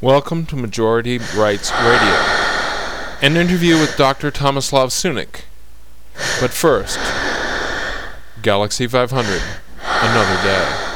Welcome to Majority Rights Radio, an interview with Dr. Tomislav Sunic. But first, Galaxy 500, another day.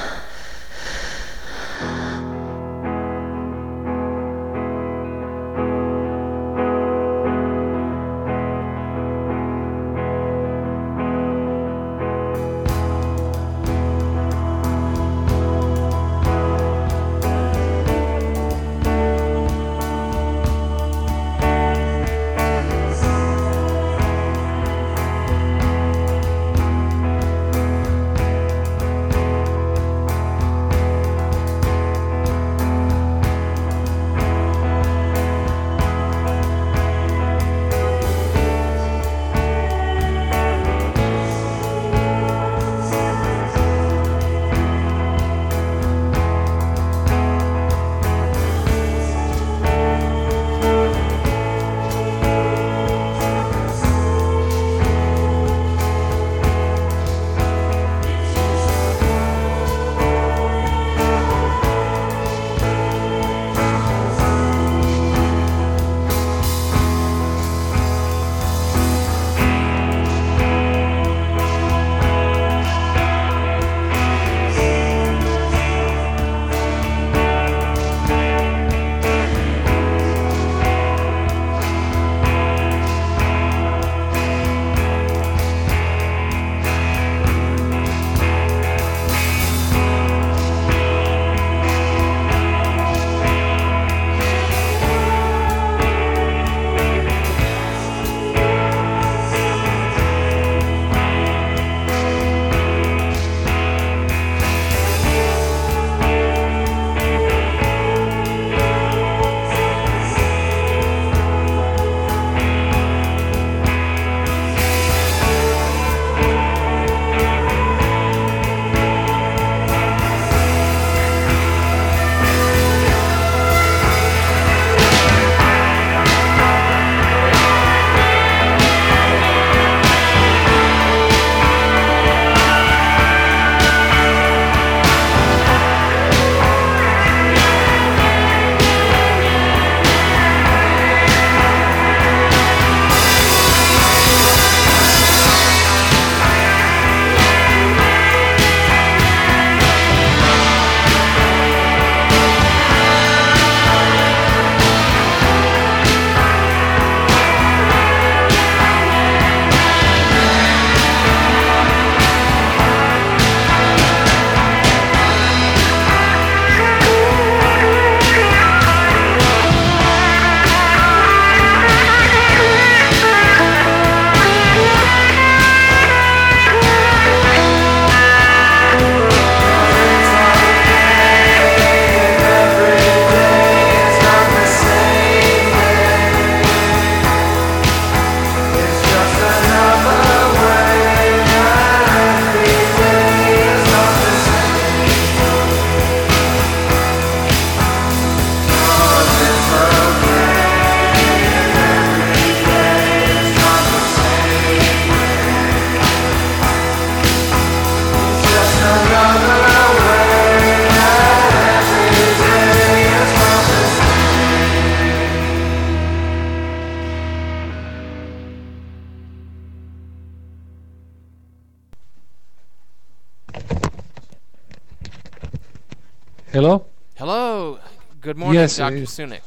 Hello? Hello. Good morning, Yes, Dr. Sunic.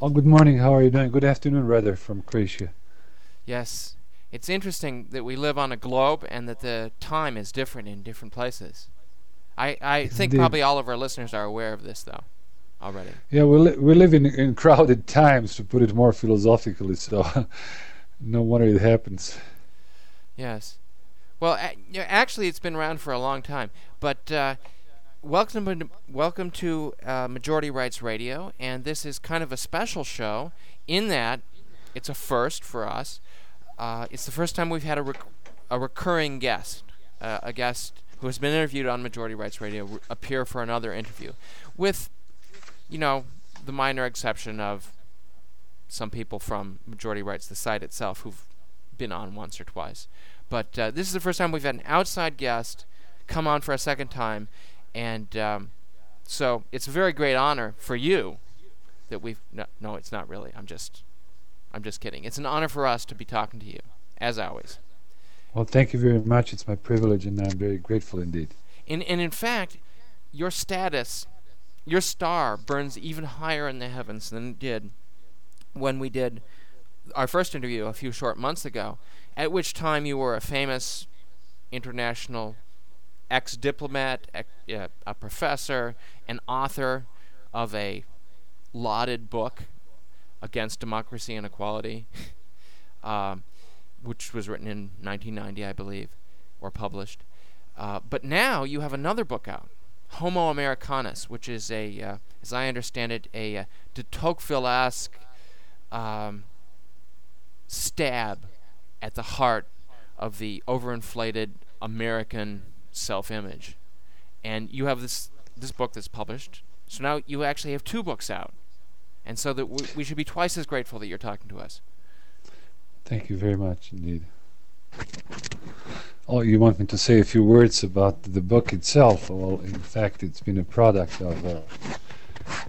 Oh, good morning. How are you doing? Good afternoon, rather, from Croatia. Yes. It's interesting that we live on a globe and that the time is different in different places. I, I think Indeed. probably all of our listeners are aware of this, though, already. Yeah, we, li- we live in, in crowded times, to put it more philosophically, so no wonder it happens. Yes. Well, a- actually, it's been around for a long time. But uh, welcome, to, welcome to uh, Majority Rights Radio, and this is kind of a special show in that it's a first for us. Uh, it's the first time we've had a, rec- a recurring guest, uh, a guest who has been interviewed on Majority Rights Radio, r- appear for another interview, with, you know, the minor exception of some people from Majority Rights, the site itself, who've been on once or twice. But uh, this is the first time we've had an outside guest come on for a second time, and um, so it's a very great honor for you that we've. No, no, it's not really. I'm just, I'm just kidding. It's an honor for us to be talking to you, as always. Well, thank you very much. It's my privilege, and I'm very grateful indeed. And and in fact, your status, your star burns even higher in the heavens than it did when we did our first interview a few short months ago, at which time you were a famous international ex diplomat, uh, a professor, an author of a lauded book against democracy and equality, um, which was written in 1990, I believe, or published. Uh, but now you have another book out, Homo Americanus, which is a, uh, as I understand it, a uh, de Tocqueville-esque um, stab at the heart of the overinflated American self-image. And you have this this book that's published. So now you actually have two books out. And so that we, we should be twice as grateful that you're talking to us. Thank you very much indeed. Oh, you want me to say a few words about the book itself? Well, in fact, it's been a product of uh,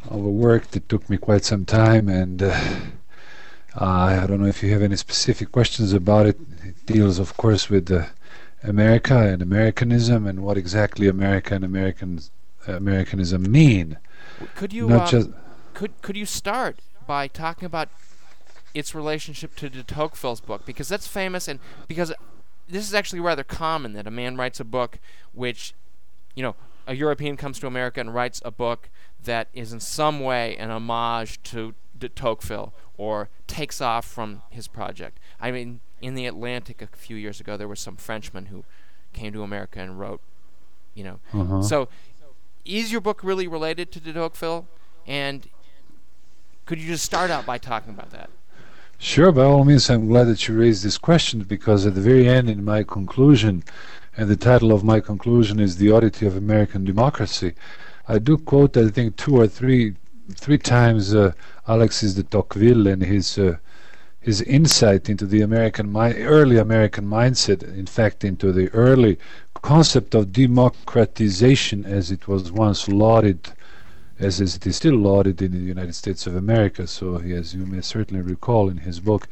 of a work that took me quite some time, and uh, I don't know if you have any specific questions about it. It deals, of course, with uh, America and Americanism and what exactly America and American Americanism mean. Could you Not uh, just could could you start by talking about its relationship to de Tocqueville's book because that's famous and because this is actually rather common that a man writes a book which, you know, a European comes to America and writes a book that is in some way an homage to de Tocqueville or takes off from his project. I mean, in the Atlantic a few years ago, there was some Frenchman who came to America and wrote, you know. Uh-huh. So, is your book really related to de Tocqueville? And could you just start out by talking about that? Sure, by all means, I'm glad that you raised this question because at the very end, in my conclusion, and the title of my conclusion is The Oddity of American Democracy, I do quote, I think, two or three three times uh, Alexis de Tocqueville and his uh, his insight into the American early American mindset, in fact, into the early concept of democratization as it was once lauded as it is still lauded in the United States of America. So he, as you may certainly recall in his book,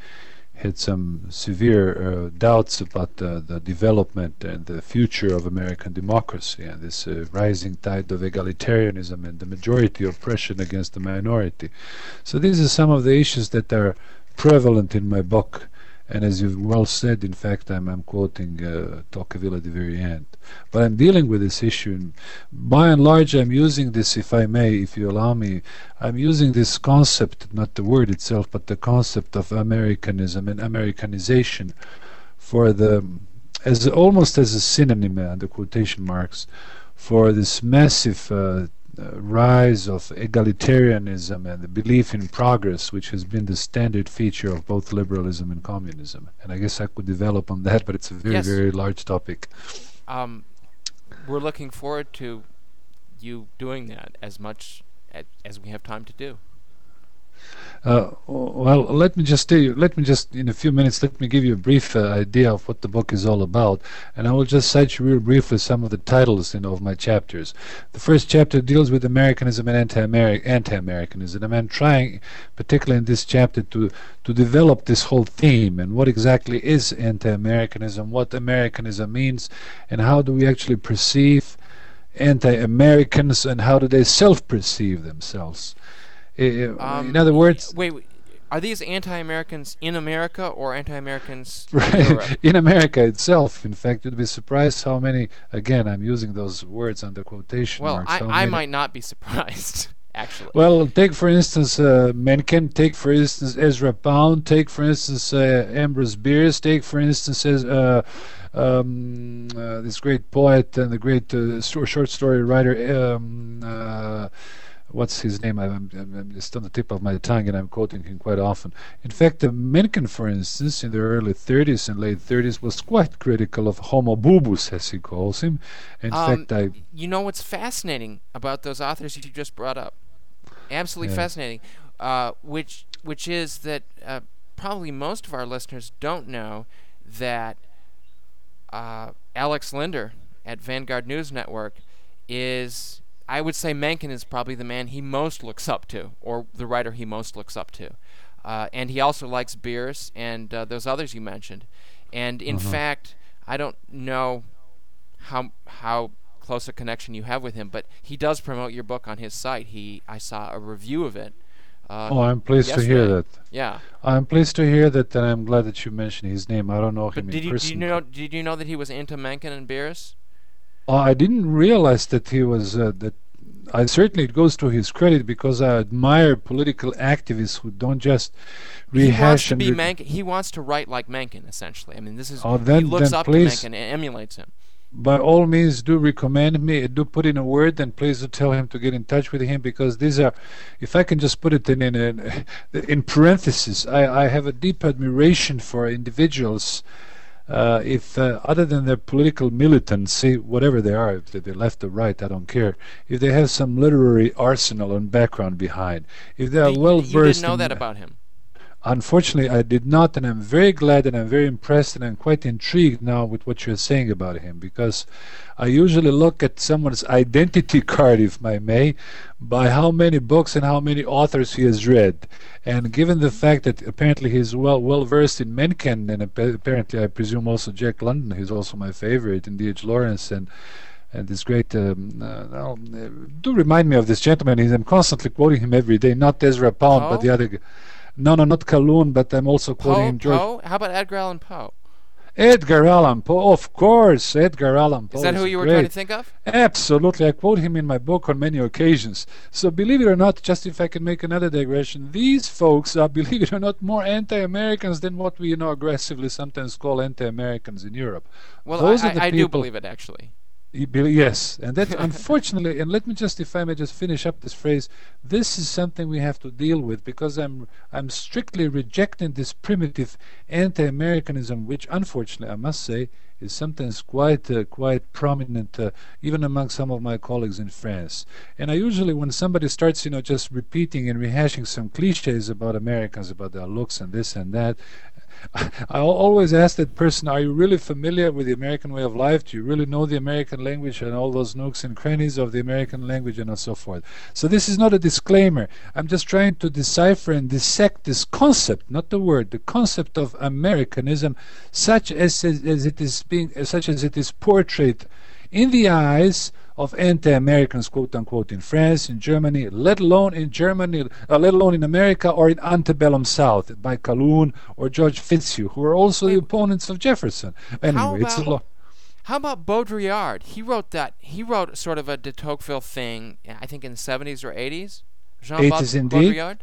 had some severe uh, doubts about the, the, development and the future of American democracy and this uh, rising tide of egalitarianism and the majority oppression against the minority. So these are some of the issues that are prevalent in my book and as you've well said, in fact, I'm, I'm quoting uh, Tocqueville at the very end. But I'm dealing with this issue. And by and large, I'm using this, if I may, if you allow me, I'm using this concept, not the word itself, but the concept of Americanism and Americanization for the, as almost as a synonym, uh, the quotation marks, for this massive uh, rise of egalitarianism and the belief in progress, which has been the standard feature of both liberalism and communism. And I guess I could develop on that, but it's a very, yes. very large topic. Um, we're looking forward to you doing that as much as, as we have time to do. Uh, well, let me just tell you, let me just, in a few minutes, let me give you a brief uh, idea of what the book is all about. And I will just cite you real briefly some of the titles you know, of my chapters. The first chapter deals with Americanism and anti-Americanism. And I'm trying, particularly in this chapter, to, to develop this whole theme and what exactly is anti-Americanism, what Americanism means, and how do we actually perceive anti-Americans and how do they self-perceive themselves. Um, in other words, wait, wait, are these anti-Americans in America or anti-Americans right. in America itself? In fact, you'd be surprised how many. Again, I'm using those words under quotation well, marks. Well, I, I might not be surprised. Actually. Well, take for instance uh, Mencken. Take for instance Ezra Pound. Take for instance uh, Ambrose Bierce. Take for instance uh, um, uh, this great poet and the great uh, short story writer. Um, uh, what's his name? I'm, I'm, it's on the tip of my tongue, and I'm quoting him quite often. In fact, uh, Mencken, for instance, in the early 30s and late 30s, was quite critical of Homo Boobus, as he calls him. In um, fact, I. You know what's fascinating about those authors you just brought up? Absolutely yeah. fascinating. Uh, which which is that uh, probably most of our listeners don't know that uh, Alex Linder at Vanguard News Network is, I would say, Mencken is probably the man he most looks up to, or the writer he most looks up to. Uh, and he also likes Bierce and uh, those others you mentioned. And in Uh-huh. fact, I don't know how how close a connection you have with him, but he does promote your book on his site. He I saw a review of it. Uh, Oh, I'm pleased to hear that. yeah. I'm pleased to hear that, and I'm glad that you mentioned his name. I don't know But him did in you, person. did you know did you know that he was into Mencken and Bierce? Oh, I didn't realize that he was uh, that. I certainly it goes to his credit because I admire political activists who don't just He wants to and be. He wants to write like Mencken, essentially. I mean, this is Oh, he then- looks then up please- to Mencken and emulates him. by all means do recommend me do put in a word and please do tell him to get in touch with him because these are if i can just put it in in, in, in parentheses I, I have a deep admiration for individuals uh, if uh, other than their political militancy whatever they are if they're left or right i don't care if they have some literary arsenal and background behind if they are You- well you versed didn't know in that about him. Unfortunately, I did not, and I'm very glad and I'm very impressed and I'm quite intrigued now with what you're saying about him because I usually look at someone's identity card, if I may, by how many books and how many authors he has read. And given the fact that apparently he's well well versed in Mencken and appa- apparently I presume also Jack London, who's also my favorite, and D.H. Lawrence and and this great um, uh, uh, do remind me of this gentleman. He's, I'm constantly quoting him every day. Not Ezra Pound, but the other. No, no, not Calhoun, but I'm also quoting Poe, him. George Poe? How about Edgar Allan Poe? Edgar Allan Poe, of course, Edgar Allan Poe. Is that who you were great, trying to think of? Absolutely, I quote him in my book on many occasions. So believe it or not, just if I can make another digression, these folks are, believe it or not, more anti-Americans than what we, you know, aggressively sometimes call anti-Americans in Europe. Well, Those I, I, I do believe it actually. Yes, and that's unfortunately, and let me just, if I may just finish up this phrase, this is something we have to deal with because I'm I'm strictly rejecting this primitive anti-Americanism, which unfortunately I must say is sometimes quite uh, quite prominent uh, even among some of my colleagues in France. And I usually, when somebody starts, you know, just repeating and rehashing some cliches about Americans, about their looks and this and that, I always ask that person, are you really familiar with the American way of life? Do you really know the American language and all those nooks and crannies of the American language and so forth? So this is not a disclaimer. I'm just trying to decipher and dissect this concept, not the word, the concept of Americanism, such as, as, it is being, such as it is portrayed in the eyes of anti-Americans, quote unquote, in France, in Germany, let alone in Germany, uh, let alone in America or in antebellum South by Calhoun or George Fitzhugh, who are also the opponents of Jefferson. Anyway, it's a about- lot. How about Baudrillard? He wrote that. He wrote sort of a de Tocqueville thing. I think in the 70s or 80s. Jean 80s indeed.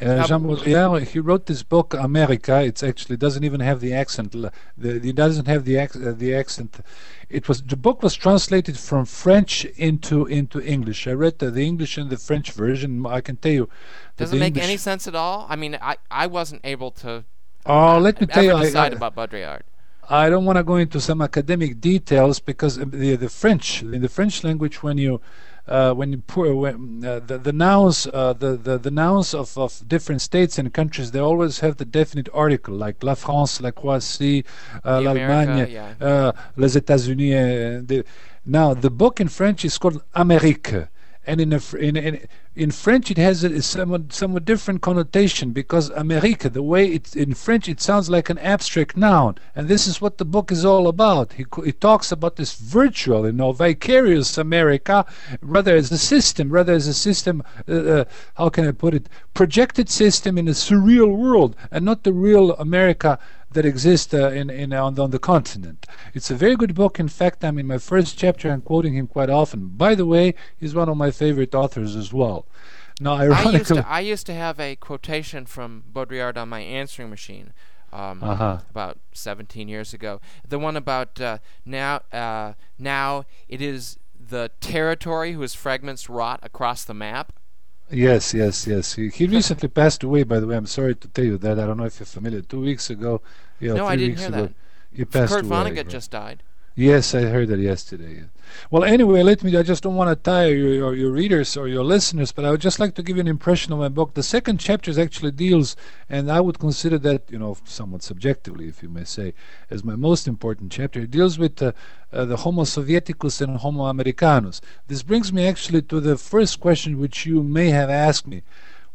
Uh, Jean Baudrillard, he wrote this book America. It's actually doesn't even have the accent. The, it doesn't have the ac- uh, the accent. It was the book was translated from French into into English. I read the, the English and the French version. I can tell you. Does the it make English- any sense at all? I mean, I, I wasn't able to Oh, let me tell you, I, decide I, about Baudrillard. I don't want to go into some academic details because uh, the the French in the French language when you uh, when you pour when, uh, the the nouns uh, the, the the nouns of, of different states and countries they always have the definite article like la France la Croatie uh, l'Allemagne yeah. uh, les États-Unis uh, the, now the book in French is called Amérique and in, a, in, in in French it has a somewhat somewhat different connotation because America, the way it's in French, it sounds like an abstract noun, and this is what the book is all about. He he talks about this virtual, you know, vicarious America, rather as a system, rather as a system. Uh, uh, how can I put it? Projected system in a surreal world, and not the real America that exist uh, in, in on, the- on the continent. It's a very good book. In fact, I'm in my first chapter. I'm quoting him quite often. By the way, he's one of my favorite authors as well. Now, I used, ironically, to, I used to have a quotation from Baudrillard on my answering machine um, Uh-huh. about 17 years ago. The one about uh, now, uh, now it is the territory whose fragments rot across the map. Yes, yes, yes. He, he recently passed away. By the way, I'm sorry to tell you that. I don't know if you're familiar. Two weeks ago, yeah, No, I didn't weeks hear ago, that. he passed Kurt away. Vonnegut right. just died. Yes, I heard that yesterday. Well, anyway, let me. I just don't want to tire your, your, your, readers or your listeners, but I would just like to give you an impression of my book. The second chapter actually deals, and I would consider that, you know, somewhat subjectively, if you may say, as my most important chapter. It deals with uh, uh, the Homo Sovieticus and Homo Americanus. This brings me actually to the first question which you may have asked me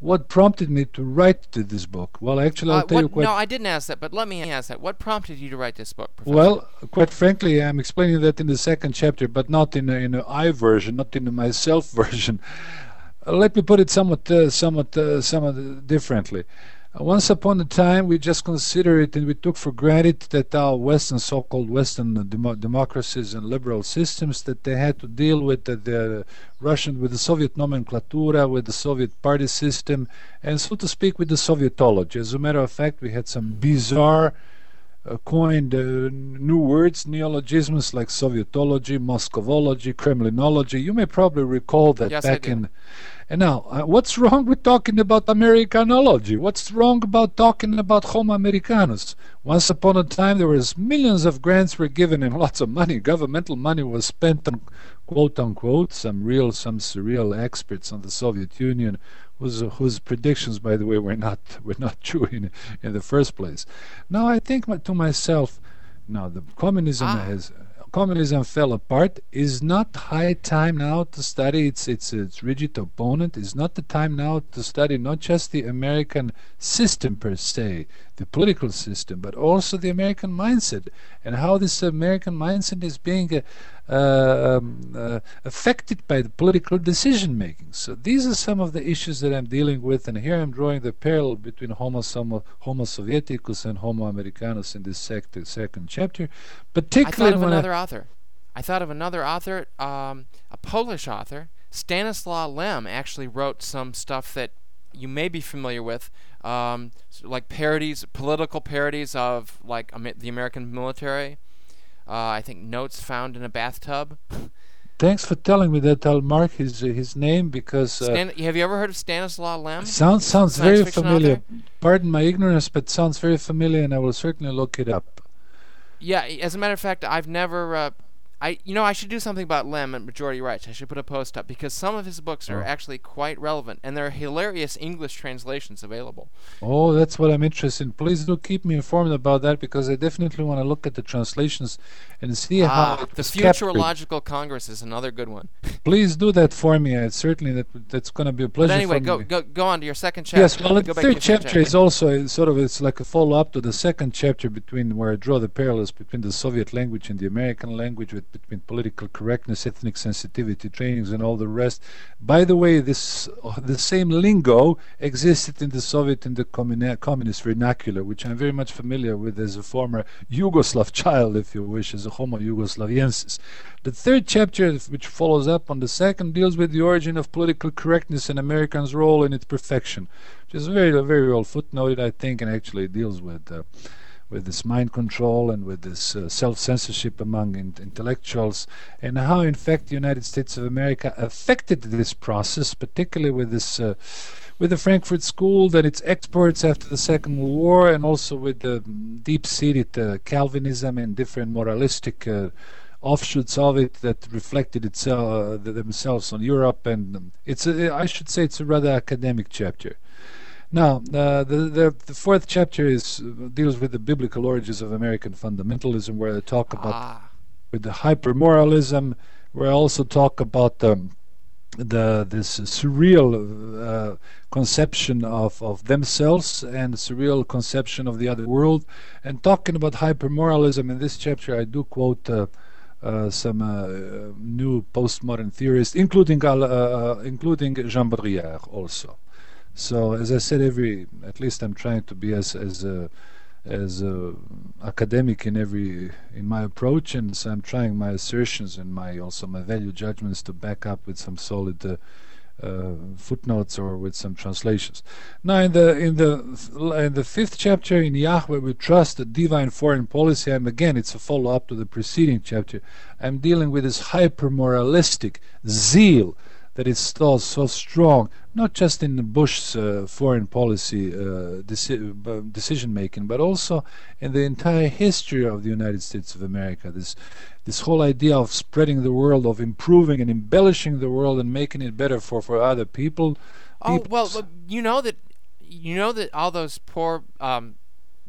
what prompted me to write this book? Well, actually, I'll uh, tell what, you. no, I didn't ask that, but let me ask that. What prompted you to write this book, Professor? Well, quite frankly, I'm explaining that in the second chapter, but not in a, in an I version, not in a myself version. Uh, let me put it somewhat, uh, somewhat, uh, somewhat differently. Uh, once upon a time, we just considered it and we took for granted that our Western, so-called Western dem democracies and liberal systems, that they had to deal with the, the Russian, with the Soviet nomenclatura, with the Soviet party system, and so to speak, with the Sovietology. As a matter of fact, we had some bizarre uh, coined uh, new words, neologisms like Sovietology, Moscovology, Kremlinology. You may probably recall that yes, back in and now, uh, what's wrong with talking about Americanology? What's wrong about talking about Homo Americanus? Once upon a time, there was millions of grants were given and lots of money. Governmental money was spent on quote unquote some real, some surreal experts on the Soviet Union, whose whose predictions, by the way, were not were not true in in the first place. Now I think to myself, now the communism ah. has communism fell apart is not high time now to study its, its, its rigid opponent is not the time now to study not just the American system per se the political system but also the American mindset and how this American mindset is being uh, uh, um, uh, affected by the political decision making. So these are some of the issues that I'm dealing with, and here I'm drawing the parallel between Homo, Homo Sovieticus and Homo Americanus in this sec- second chapter. Particularly, I thought of another I author. I thought of another author, um, a Polish author, Stanislaw Lem, actually wrote some stuff that you may be familiar with, um, like parodies, political parodies of like the American military. Uh, I think notes found in a bathtub. Thanks for telling me that. I'll mark his his name because. Uh, Stan- have you ever heard of Stanislaw Lem? Sounds sounds very familiar. Pardon my ignorance, but sounds very familiar, and I will certainly look it up. Yeah, as a matter of fact, I've never uh, I you know I should do something about Lem and majority rights. I should put a post up because some of his books are oh. actually quite relevant and there are hilarious English translations available. Oh, that's what I'm interested in. Please do keep me informed about that because I definitely want to look at the translations and see ah, how the Futurological Congress is another good one. Please do that for me. It's certainly that that's going to be a pleasure. But anyway, go me. go go on to your second chapter. Yes, well, the third chapter, chapter is also sort of it's like a follow up to the second chapter between where I draw the parallels between the Soviet language and the American language with between political correctness, ethnic sensitivity trainings, and all the rest. By the way, this the same lingo existed in the Soviet and the communist vernacular, which I'm very much familiar with as a former Yugoslav child, if you wish, as a Homo Yugoslaviensis. The third chapter, which follows up on the second, deals with the origin of political correctness and Americans' role in its perfection, which is very, very well footnoted, I think, and actually deals with. Uh, with this mind control and with this uh, self-censorship among in intellectuals, and how, in fact, the United States of America affected this process, particularly with this. Uh, with the Frankfurt School, then its exports after the Second World War, and also with the deep-seated uh, Calvinism and different moralistic uh, offshoots of it that reflected itself uh, themselves on Europe. And um, it's a, I should say it's a rather academic chapter. Now, uh, the, the, the fourth chapter is uh, deals with the biblical origins of American fundamentalism, where I talk about ah. with the hypermoralism, where I also talk about um, the this surreal uh, conception of, of themselves and surreal conception of the other world, and talking about hypermoralism in this chapter, I do quote. Uh, uh, some uh, new postmodern theorists, including uh, including Jean Baudrillard also. So as I said, every at least I'm trying to be as as uh, as uh, academic in every in my approach, and so I'm trying my assertions and my also my value judgments to back up with some solid. Uh, uh, footnotes or with some translations. Now, in the in the in the fifth chapter in Yahweh we trust the divine foreign policy. I'm again, it's a follow up to the preceding chapter. I'm dealing with this hyper moralistic zeal that is still so strong, not just in Bush's uh, foreign policy uh, deci- decision making, but also in the entire history of the United States of America. This this whole idea of spreading the world, of improving and embellishing the world and making it better for, for other people. Oh well, you know that you know that all those poor um,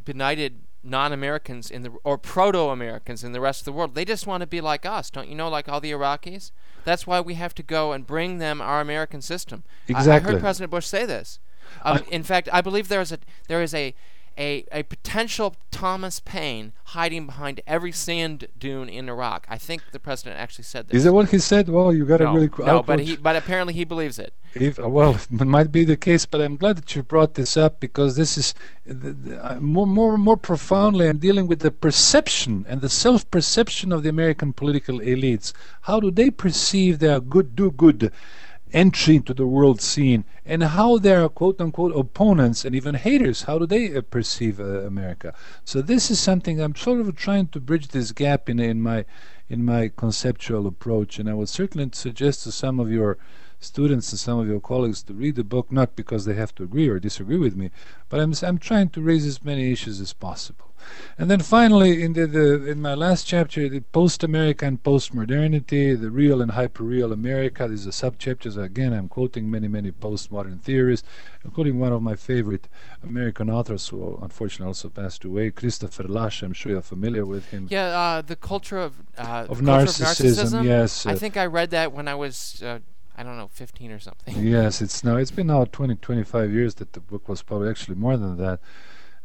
benighted non-Americans in the or proto-Americans in the rest of the world. They just want to be like us, don't you know? Like all the Iraqis. That's why we have to go and bring them our American system. Exactly. I, I heard President Bush say this. Um, in fact, I believe there is a there is a a, a potential Thomas Paine hiding behind every sand dune in Iraq. I think the president actually said this. Is that what he said? Well, you got to no, really no, but he but apparently he believes it. If, well, it might be the case, but I'm glad that you brought this up because this is uh, more, more, more profoundly. I'm dealing with the perception and the self-perception of the American political elites. How do they perceive their good, do good? Entry into the world scene and how their quote unquote opponents and even haters. How do they uh, perceive uh, America? So this is something I'm sort of trying to bridge this gap in in my in my conceptual approach. And I would certainly suggest to some of your students and some of your colleagues to read the book not because they have to agree or disagree with me but I'm I'm trying to raise as many issues as possible and then finally, in the, the in my last chapter, the post-America and post-modernity, the real and hyper-real America. These are sub-chapters. Again, I'm quoting many, many postmodern theorists, including one of my favorite American authors, who unfortunately also passed away, Christopher Lasch. I'm sure you're familiar with him. Yeah, uh, the culture of uh, of, narcissism, of narcissism. Yes, I uh, think I read that when I was. Uh, I don't know, 15 or something. Yes, it's now it's been now 20, 25 years that the book was probably actually more than that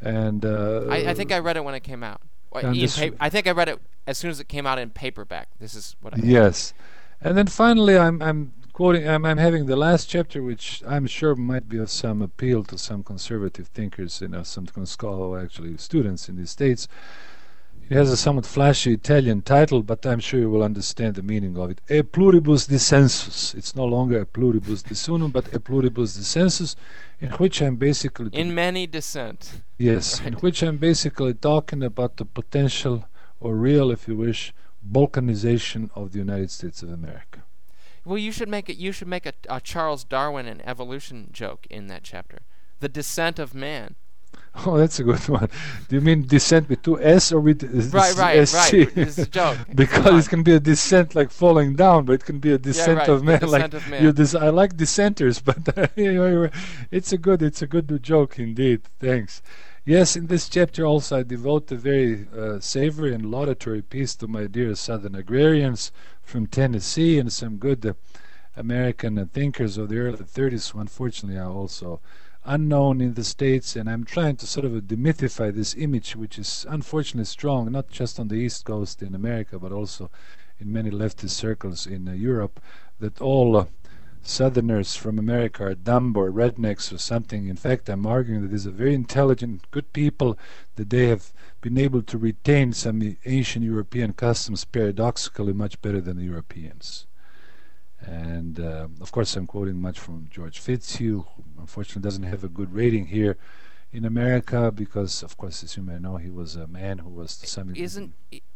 and uh, I, I, think I read it when it came out. Pa- I think I read it as soon as it came out in paperback. This is what I. Yes, and then finally, I'm I'm quoting. I'm, I'm having the last chapter, which I'm sure might be of some appeal to some conservative thinkers, you know, some scholar, actually students in the states. It has a somewhat flashy Italian title, but I'm sure you will understand the meaning of it. E pluribus dissensus. It's no longer a pluribus disunum, but a pluribus dissensus, in which I'm basically in many dissent. Yes, right. in which I'm basically talking about the potential, or real, if you wish, balkanization of the United States of America. Well, you should make it. You should make a, a Charles Darwin and evolution joke in that chapter. The descent of man. Oh, that's a good one. Do you mean descent with two S or with right, right, SC? right? It's a joke. because it can be a descent like falling down, but it can be a descent yeah, right, of man. like of man. Des- I like dissenters, but it's a good, it's a good joke indeed. Thanks. Yes, in this chapter also I devote a very uh, savory and laudatory piece to my dear Southern agrarians from Tennessee and some good uh, American thinkers of the early 30s who unfortunately are also unknown in the States, and I'm trying to sort of demythify this image, which is unfortunately strong, not just on the East Coast in America, but also in many leftist circles in uh, Europe, that all uh, Southerners from America are dumb or rednecks or something. In fact, I'm arguing that these are very intelligent, good people, that they have been able to retain some ancient European customs paradoxically much better than the Europeans. And uh, of course, I'm quoting much from George Fitzhugh, who unfortunately doesn't have a good rating here in America because, of course, as you may know, he was a man who was to some isn't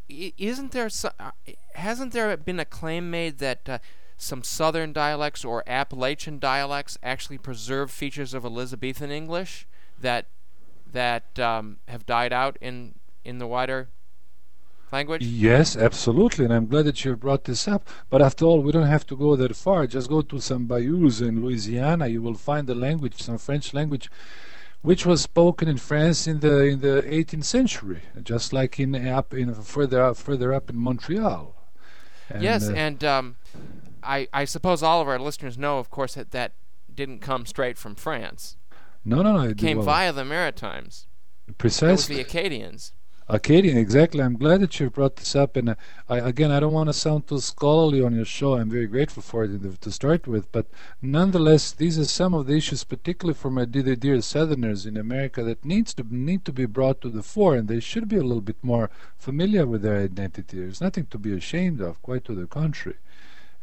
isn't there so, uh, hasn't there been a claim made that uh, some Southern dialects or Appalachian dialects actually preserve features of Elizabethan English that that um, have died out in in the wider language? Yes, absolutely, and I'm glad that you brought this up. But after all, we don't have to go that far. Just go to some bayous in Louisiana. You will find a language, some French language, which was spoken in France in the in the 18th century, just like in up in further up, further up in Montreal. And yes, uh, and um, I I suppose all of our listeners know, of course, that that didn't come straight from France. No, no, no. It came well, via the Maritimes. Precisely. the Acadians. Acadian, exactly. I'm glad that you brought this up. And uh, I, again, I don't want to sound too scholarly on your show. I'm very grateful for it to start with. But nonetheless, these are some of the issues, particularly for my dear, dear Southerners in America, that needs to need to be brought to the fore, and they should be a little bit more familiar with their identity. There's nothing to be ashamed of, quite to the contrary.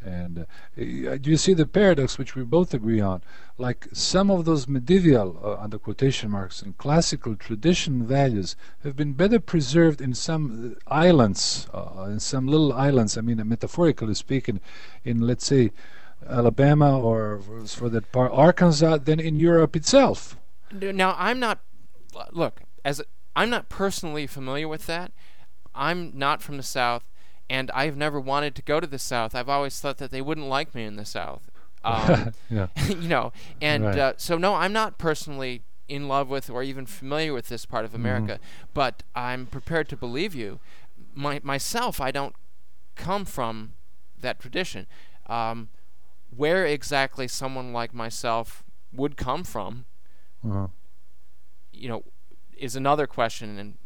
And uh, do you see the paradox which we both agree on? Like some of those medieval, uh, under quotation marks, and classical tradition values have been better preserved in some uh, islands, uh, in some little islands, I mean, metaphorically speaking, in let's say Alabama or for that part Arkansas than in Europe itself. Now I'm not. Look, as a, I'm not personally familiar with that. I'm not from the South, and I've never wanted to go to the South. I've always thought that they wouldn't like me in the South. Um, yeah. you know, and Right. uh, so no, I'm not personally in love with or even familiar with this part of America, but I'm prepared to believe you. My, myself, I don't come from that tradition. Um, where exactly someone like myself would come from, Uh-huh. you know, is another question and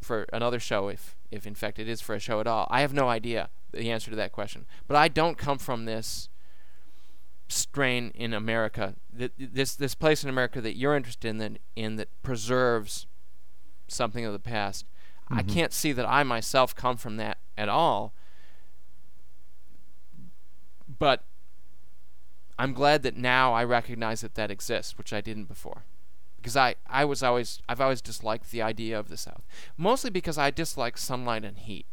for another show if if in fact it is for a show at all. I have no idea the answer to that question. But I don't come from this strain in America, th- this this place in America that you're interested in that in that preserves something of the past. I Mhm. can't see that I myself come from that at all. But I'm glad that now I recognize that that exists, which I didn't before. Because I, I was always I've always disliked the idea of the South. Mostly because I dislike sunlight and heat.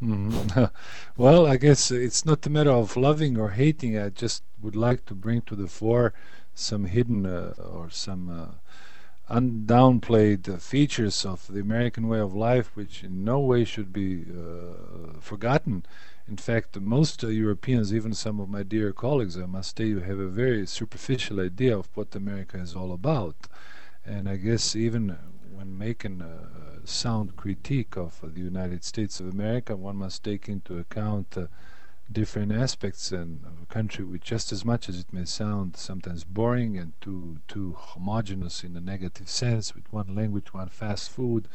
Mhm. well, I guess it's not a matter of loving or hating. I just would like to bring to the fore some hidden uh, or some uh, undownplayed uh, features of the American way of life, which in no way should be uh, forgotten. In fact, most uh, Europeans, even some of my dear colleagues, I must say, you have a very superficial idea of what America is all about. And I guess even when making a sound critique of the United States of America, one must take into account uh, different aspects and of a country which just as much as it may sound sometimes boring and too too homogeneous in a negative sense with one language one fast food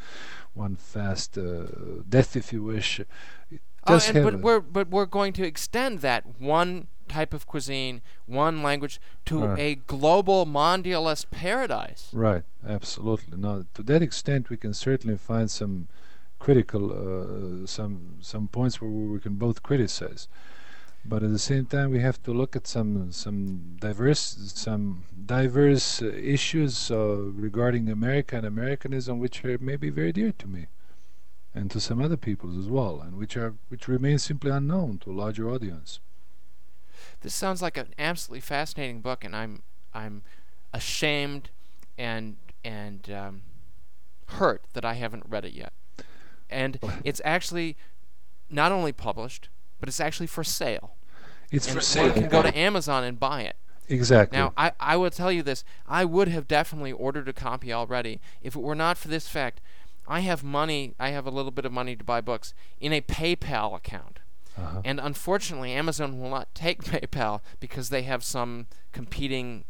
one fast uh, death if you wish Oh, and but we're but we're going to extend that one type of cuisine, one language to Right. a global mondialist paradise. Right, absolutely. No, to that extent, we can certainly find some critical, uh, some some points where we can both criticize. But at the same time, we have to look at some some diverse some diverse uh, issues uh, regarding America and Americanism, which are maybe very dear to me, and to some other peoples as well, and which are which remain simply unknown to a larger audience. This sounds like an absolutely fascinating book, and I'm I'm ashamed and and um, hurt that I haven't read it yet. And it's actually not only published, but it's actually for sale. It's and for sale. You can go to Amazon and buy it. exactly. Now, I, I will tell you this. I would have definitely ordered a copy already if it were not for this fact. I have money, I have a little bit of money to buy books in a PayPal account. uh-huh. And unfortunately, Amazon will not take PayPal because they have some competing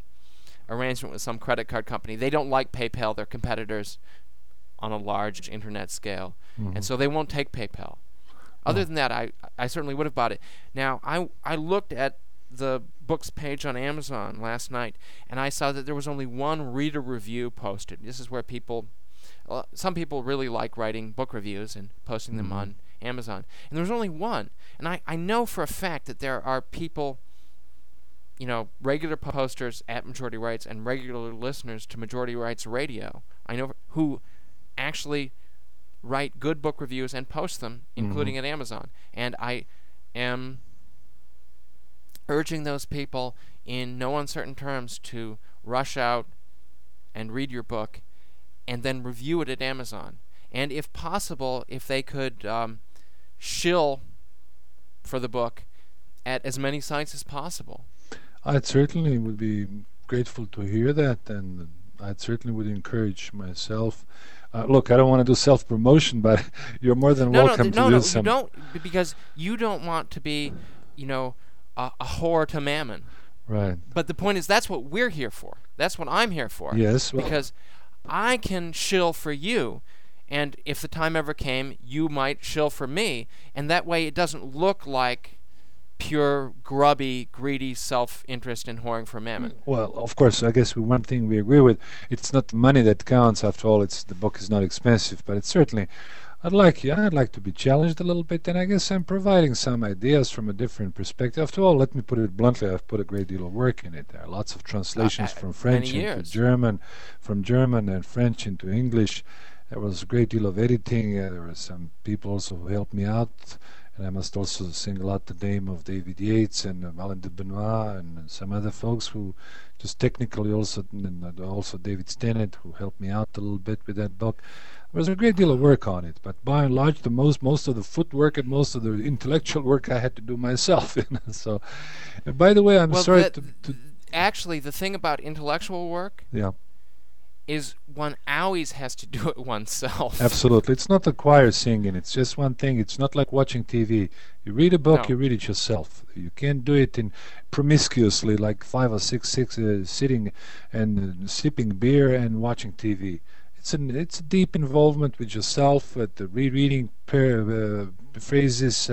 arrangement with some credit card company. They don't like PayPal, they're competitors on a large internet scale. Mhm. And so they won't take PayPal. Other Oh. than that, I, I certainly would have bought it. Now, I, I looked at the books page on Amazon last night, and I saw that there was only one reader review posted. This is where people, uh, some people really like writing book reviews and posting them Mhm. on Amazon. And there was only one. And I, I know for a fact that there are people, you know, regular posters at Majority Rights and regular listeners to Majority Rights Radio. I know who actually write good book reviews and post them, including at Amazon. And I am urging those people in no uncertain terms to rush out and read your book and then review it at Amazon. And if possible, if they could um, shill for the book at as many sites as possible. I certainly would be grateful to hear that, and I certainly would encourage myself. Uh, look, I don't want to do self promotion, but you're more than no, welcome no, to no, do no, some. don't, b- because you don't want to be, you know, a, a whore to mammon. Right. But the point is, that's what we're here for. That's what I'm here for. Yes. Well, Because I can shill for you, and if the time ever came, you might shill for me, and that way it doesn't look like pure grubby, greedy self-interest in whoring for mammon. well, of course, I guess one thing we agree with: it's not the money that counts. After all, it's the book is not expensive, but it's certainly. I'd like yeah, I'd like to be challenged a little bit, and I guess I'm providing some ideas from a different perspective. After all, let me put it bluntly: I've put a great deal of work in it. There are lots of translations uh, from French into. German, from German and French into English. There was a great deal of editing. Uh, there were some people also who helped me out, and I must also single out the name of David Yates and um, Alain de Benoist and some other folks who just technically also, and also David Stennett, who helped me out a little bit with that book. There was a great deal of work on it, but by and large, the most most of the footwork and most of the intellectual work I had to do myself. So, by the way, I'm well, sorry that, to, to, Actually, the thing about intellectual work, yeah, is one always has to do it oneself. Absolutely, it's not a choir singing. It's just one thing. It's not like watching TV. You read a book, No. you read it yourself. You can't do it in promiscuously, like five or six, six uh, sitting and uh, sipping beer and watching TV. It's an it's a deep involvement with yourself, at the rereading per, uh, phrases.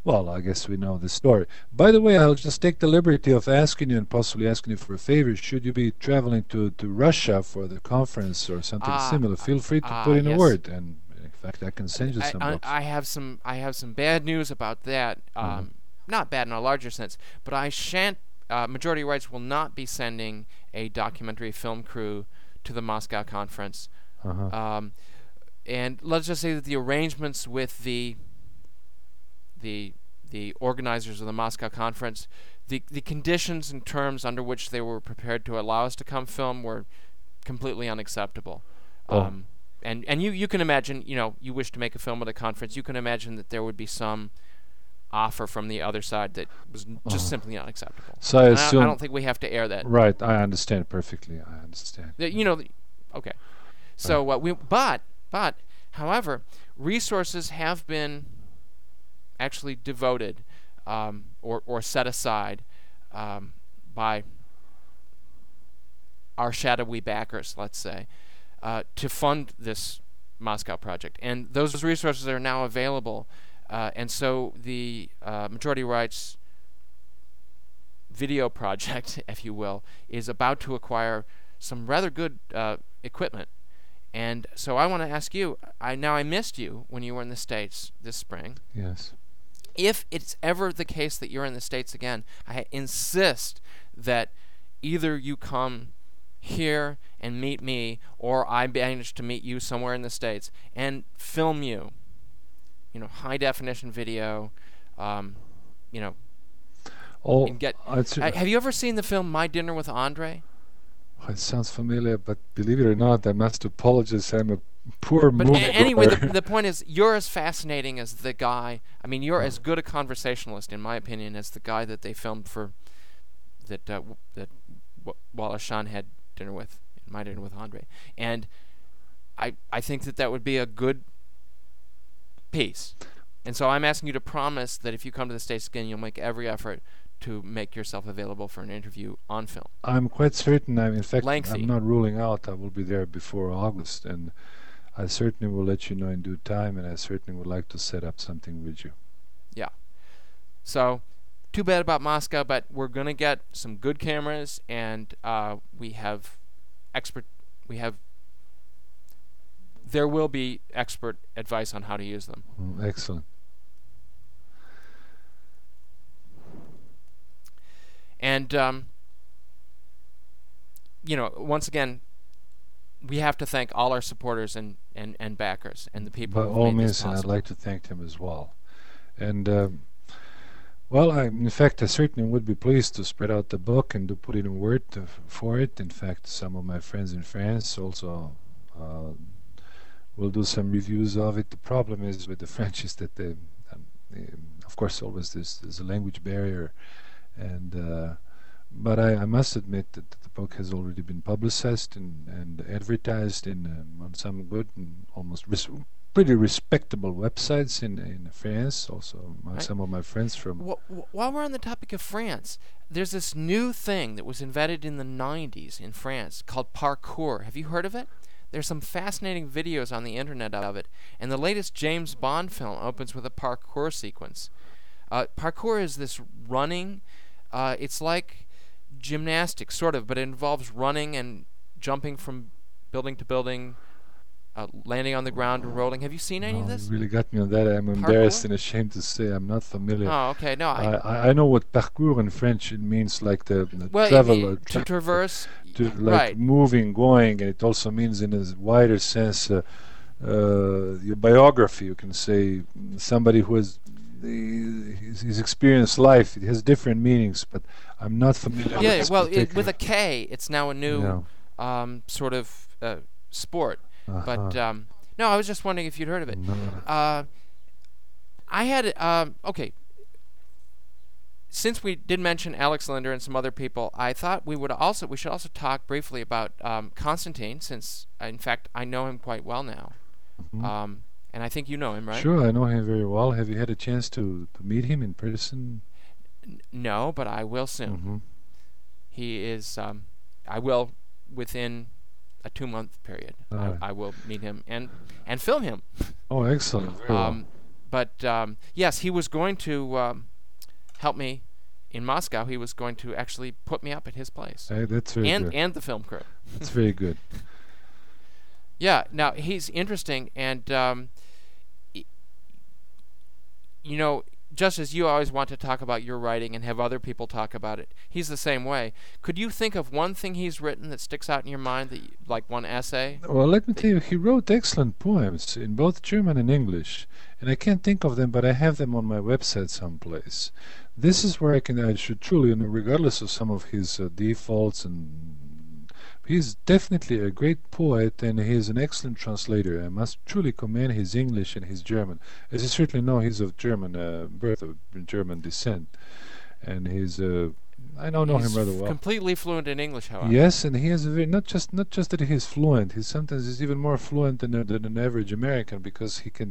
Uh, well, I guess we know the story. By the way, I'll just take the liberty of asking you and possibly asking you for a favor. Should you be traveling to, to Russia for the conference or something Ah, similar, feel free to ah, put in a word. And in fact, I can send you I, some I, books. I have some I have some bad news about that. Mm-hmm. Um, Not bad in a larger sense, but I shan't. Uh, Majority Rights will not be sending a documentary film crew to the Moscow conference. uh-huh. Um, and let's just say that the arrangements with the the the organizers of the Moscow conference, the the conditions and terms under which they were prepared to allow us to come film were completely unacceptable. Oh. Um, and and you you can imagine, you know, you wish to make a film at a conference, you can imagine that there would be some offer from the other side that was n- just Uh-huh. simply unacceptable. So I And I, assume. I don't think we have to air that. right, I understand perfectly. I understand. The- you know, the- okay. So uh, we, but but however, resources have been actually devoted um, or or set aside um, by our shadowy backers, let's say, uh, to fund this Moscow project, and those resources are now available. Uh, and so the uh, majority rights video project, if you will, is about to acquire some rather good uh, equipment. And so I want to ask you. I now I missed you when you were in the states this spring. Yes. If it's ever the case that you're in the states again, I insist that either you come here and meet me, or I manage to meet you somewhere in the states and film you. You know, high definition video. Um, you know, Oh, get. I, have you ever seen the film My Dinner with Andre? it sounds familiar, but believe it or not, I must apologize. I'm a poor But a- movie anyway, the, the point is, you're as fascinating as the guy. I mean, you're as good a conversationalist, in my opinion, as the guy that they filmed for that uh, w- that w- Wallace Shawn had dinner with, my dinner with Andre, and I I think that that would be a good piece. And so I'm asking you to promise that if you come to the states again, you'll make every effort to make yourself available for an interview on film. I'm quite certain. I'm, in fact, Lengthy. I'm not ruling out I will be there before August, and I certainly will let you know in due time. And I certainly would like to set up something with you. Yeah. So, too bad about Moscow, but we're gonna get some good cameras, and uh, we have expert. We have. There will be expert advice on how to use them. Mm, excellent. And um, you know, once again, we have to thank all our supporters and, and, and backers and the people. By all means, and I'd like to thank them as well. And um, well, I, in fact, I certainly would be pleased to spread out the book and to put it in word to, for it. In fact, some of my friends in France also uh, will do some reviews of it. The problem is with the French is that they, um, they of course, always there's, there's a language barrier, and uh, but I, I must admit that the book has already been publicized and, and advertised in um, on some good and almost res- pretty respectable websites in in France. Also, among Right. some of my friends from Wh- wh- while we're on the topic of France, there's this new thing that was invented in the 90s in France called parkour. Have you heard of it? There's some fascinating videos on the internet of it, and the latest James Bond film opens with a parkour sequence. Uh, parkour is this running. Uh, it's like gymnastics, sort of, but it involves running and jumping from building to building, uh, landing on the ground and rolling. Have you seen any No, of you this? really got me on that. I'm embarrassed and ashamed to say I'm not familiar. Oh, okay. No, I, I, I know what parcours in French it means like the, the well, travel it- to traverse. to like right. moving, going, and it also means in a wider sense uh, uh, your biography. You can say somebody who has the, his, his experienced life. It has different meanings, but I'm not familiar. with Yeah, this well, it, with a K, it's now a new Yeah. um, sort of uh, sport. But Uh-huh. um, no, I was just wondering if you'd heard of it. No. Uh, I had um, okay. Since we did mention Alex Linder and some other people, I thought we would also we should also talk briefly about um, Constantine, since uh, in fact I know him quite well now, Mhm. um, and I think you know him, right? Sure, I know him very well. Have you had a chance to, to meet him in person? N- no, but I will soon. hmm He is. Um, I will within a two month period. Alright. I, I will meet him and and film him. Oh, excellent. Um, but um, yes, he was going to um, help me in Moscow. He was going to actually put me up at his place Eh, that's very and good. and the film crew. That's very good. Yeah. Now he's interesting, and um, y- you know, just as you always want to talk about your writing and have other people talk about it, he's the same way. Could you think of one thing he's written that sticks out in your mind, that you, like one essay? Well, let me tell you, he wrote excellent poems in both German and English, and I can't think of them, but I have them on my website someplace. This is where I can, I should truly, regardless of some of his uh, defaults, and he's definitely a great poet, and he is an excellent translator. I must truly commend his English and his German, as you certainly know, he's of German uh, birth, of German descent, and he's, uh, I don't know he's him rather well. completely fluent in English, however. Yes, and he has a very not just not just that he's fluent. He sometimes is even more fluent than, a- than an average American because he can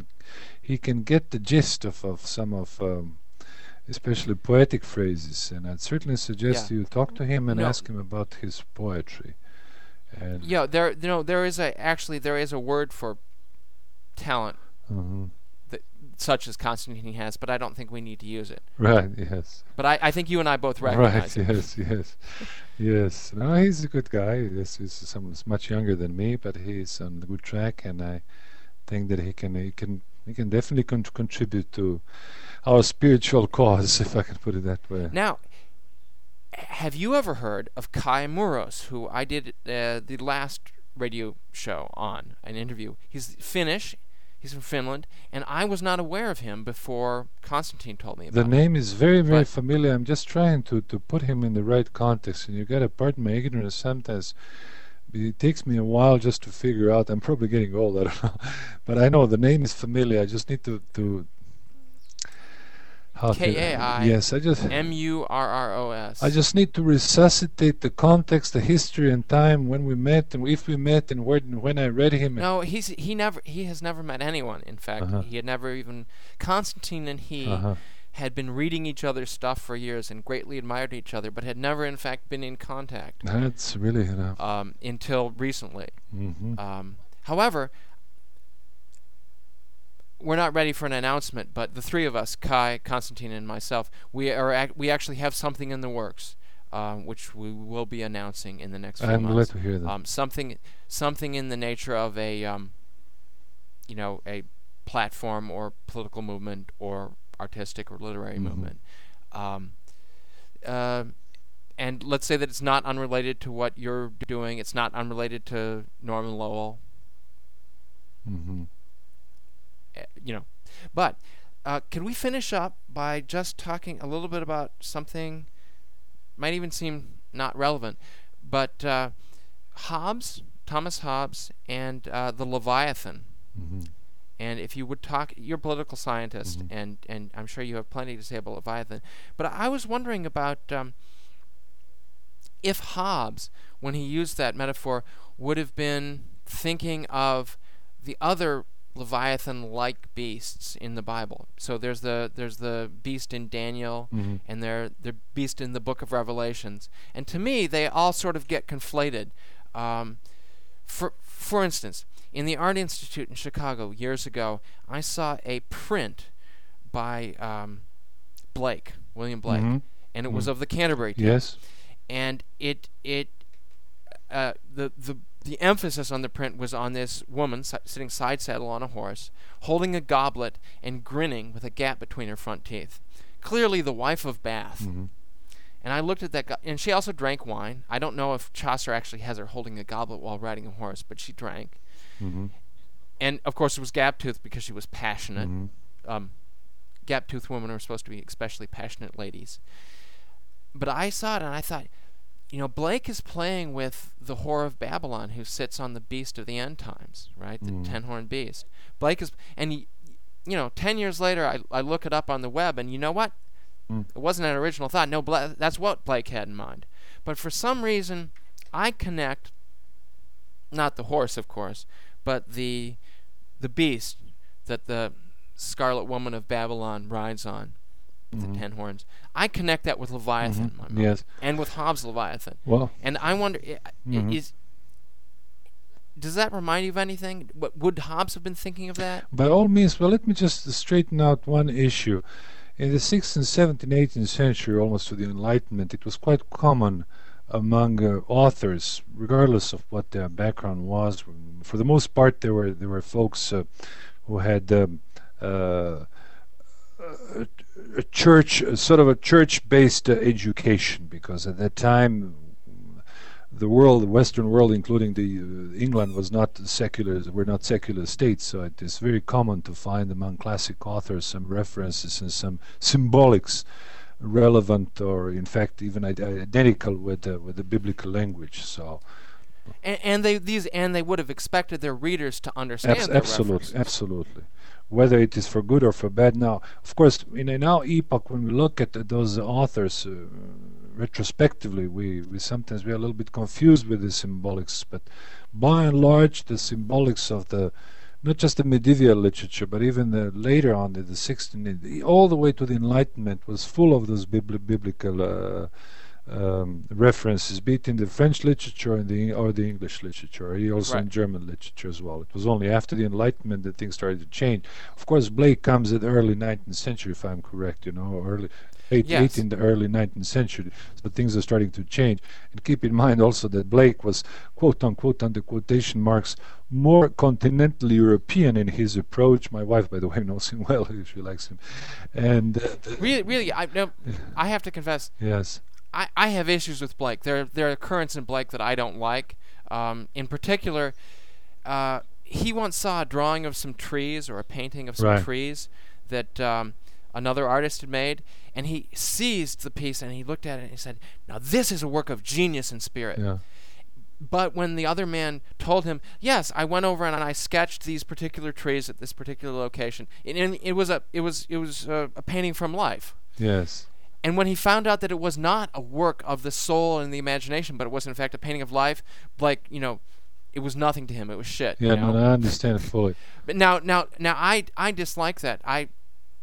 he can get the gist of, of some of um, especially poetic phrases. And I'd certainly suggest Yeah. you talk to him and No. ask him about his poetry. And Yeah, there, you know, there is a actually there is a word for talent Mhm. such as Constantine has, but I don't think we need to use it. right, yes, But I, I think you and I both right, recognize it. yes, yes, yes. No, he's a good guy. Yes, he's someone who's much younger than me, but he's on the good track, and I think that he can he can he can definitely con- contribute to our spiritual cause, if I can put it that way. Now, have you ever heard of Kai Murros, who I did uh, the last radio show on, an interview? He's Finnish. He's from Finland, and I was not aware of him before Constantine told me The about him. name is very, very But- familiar. I'm just trying to, to put him in the right context, and you got to pardon my ignorance sometimes. It takes me a while just to figure out. I'm probably getting old, I don't know, but I know the name is familiar. I just need to to. How to- K.A.I.. Yes, I just. M U R R O S. I just need to resuscitate the context, the history, and time when we met, and if we met, and where, when I read him. No, he's he never he has never met anyone. In fact, Uh-huh. he had never even Constantine and he Uh-huh. had been reading each other's stuff for years and greatly admired each other, but had never in fact been in contact That's really enough. um, until recently. hmm Um, however, we're not ready for an announcement, but the three of us, Kai, Constantine, and myself, we are ac- we actually have something in the works, uh, which we will be announcing in the next few I'm glad months. to hear that. Um, something something in the nature of a um, you know a platform or political movement or artistic or literary Mhm. movement. Um, uh, and let's say that it's not unrelated to what you're doing. It's not unrelated to Norman Lowell. hmm eh, You know, but uh, can we finish up by just talking a little bit about something? Might even seem not relevant, but uh, Hobbes, Thomas Hobbes, and uh, the Leviathan. hmm And if you would talk, you're a political scientist, Mhm. and, and I'm sure you have plenty to say about Leviathan. But I was wondering about um, if Hobbes, when he used that metaphor, would have been thinking of the other Leviathan-like beasts in the Bible. So there's the there's the beast in Daniel, hmm and they're the beast in the Book of Revelations. And to me, they all sort of get conflated. Um, for for instance, in the Art Institute in Chicago years ago, I saw a print by um, Blake, William Blake, Mhm. and it was of the Canterbury Tales Yes. and it it uh, the the the emphasis on the print was on this woman si- sitting side saddle on a horse, holding a goblet and grinning with a gap between her front teeth. Clearly, the wife of Bath. hmm And I looked at that, go- and she also drank wine. I don't know if Chaucer actually has her holding a goblet while riding a horse, but she drank. hmm And of course, it was gap toothed because she was passionate. hmm Um, gap-toothed women are supposed to be especially passionate ladies. But I saw it and I thought, you know, Blake is playing with the whore of Babylon who sits on the beast of the end times, right? The Mm. ten-horned beast. Blake is, and y- you know, ten years later, I I look it up on the web, and you know what? Mm. It wasn't an original thought. No, Bla- that's what Blake had in mind. But for some reason, I connect not the horse, of course, but the the beast that the Scarlet Woman of Babylon rides on, the ten horns. I connect that with Leviathan, Mhm. mind, Yes. and with Hobbes' Leviathan. Well, And I wonder, i- Mhm. is does that remind you of anything? What, would Hobbes have been thinking of that? by all means, well, let me just straighten out one issue. In the 16th, 17th, 18th century, almost to the Enlightenment, it was quite common among uh, authors, regardless of what their background was. For the most part, there were there were folks uh, who had um, uh, a, church, a sort of a church-based uh, education, because at that time the world, the Western world, including the uh, England, was not secular. Were not secular states, so it is very common to find among classic authors some references and some symbolics relevant, or in fact even identical with the, with the biblical language. So And, and they these and they would have expected their readers to understand abs- absolutely, references. absolutely. Whether it is for good or for bad, now, of course, in a now epoch, when we look at those authors uh, retrospectively, we, we sometimes we are a little bit confused with the symbolics. But by and large, the symbolics of the not just the medieval literature, but even the later on, the, the 16th, the- all the way to the Enlightenment, was full of those bibli- biblical uh, um, references, be it in the French literature and the or the English literature, or also in German literature as well. It was only after the Enlightenment that things started to change. Of course, Blake comes at the early 19th century, if I'm correct. You know, early. Eight, Yes. 18th, early 19th century, so things are starting to change. And keep in mind also that Blake was, quote unquote, under quotation marks, more continental European in his approach. My wife, by the way, knows him well; she likes him. And uh, Really, really, I no, I have to confess, yes, I, I have issues with Blake. There there are currents in Blake that I don't like. Um, in particular, uh, he once saw a drawing of some trees or a painting of some Right. trees that um, another artist had made, and he seized the piece and he looked at it and he said, "Now this is a work of genius and spirit." yeah. But when the other man told him, "Yes, I went over and I sketched these particular trees at this particular location," and, and it was a it was it was a, a painting from life. Yes. And when he found out that it was not a work of the soul and the imagination, but it was in fact a painting of life, like you know, it was nothing to him. It was shit. Yeah, you know? no, I understand it fully. But now, now, now, I I dislike that. I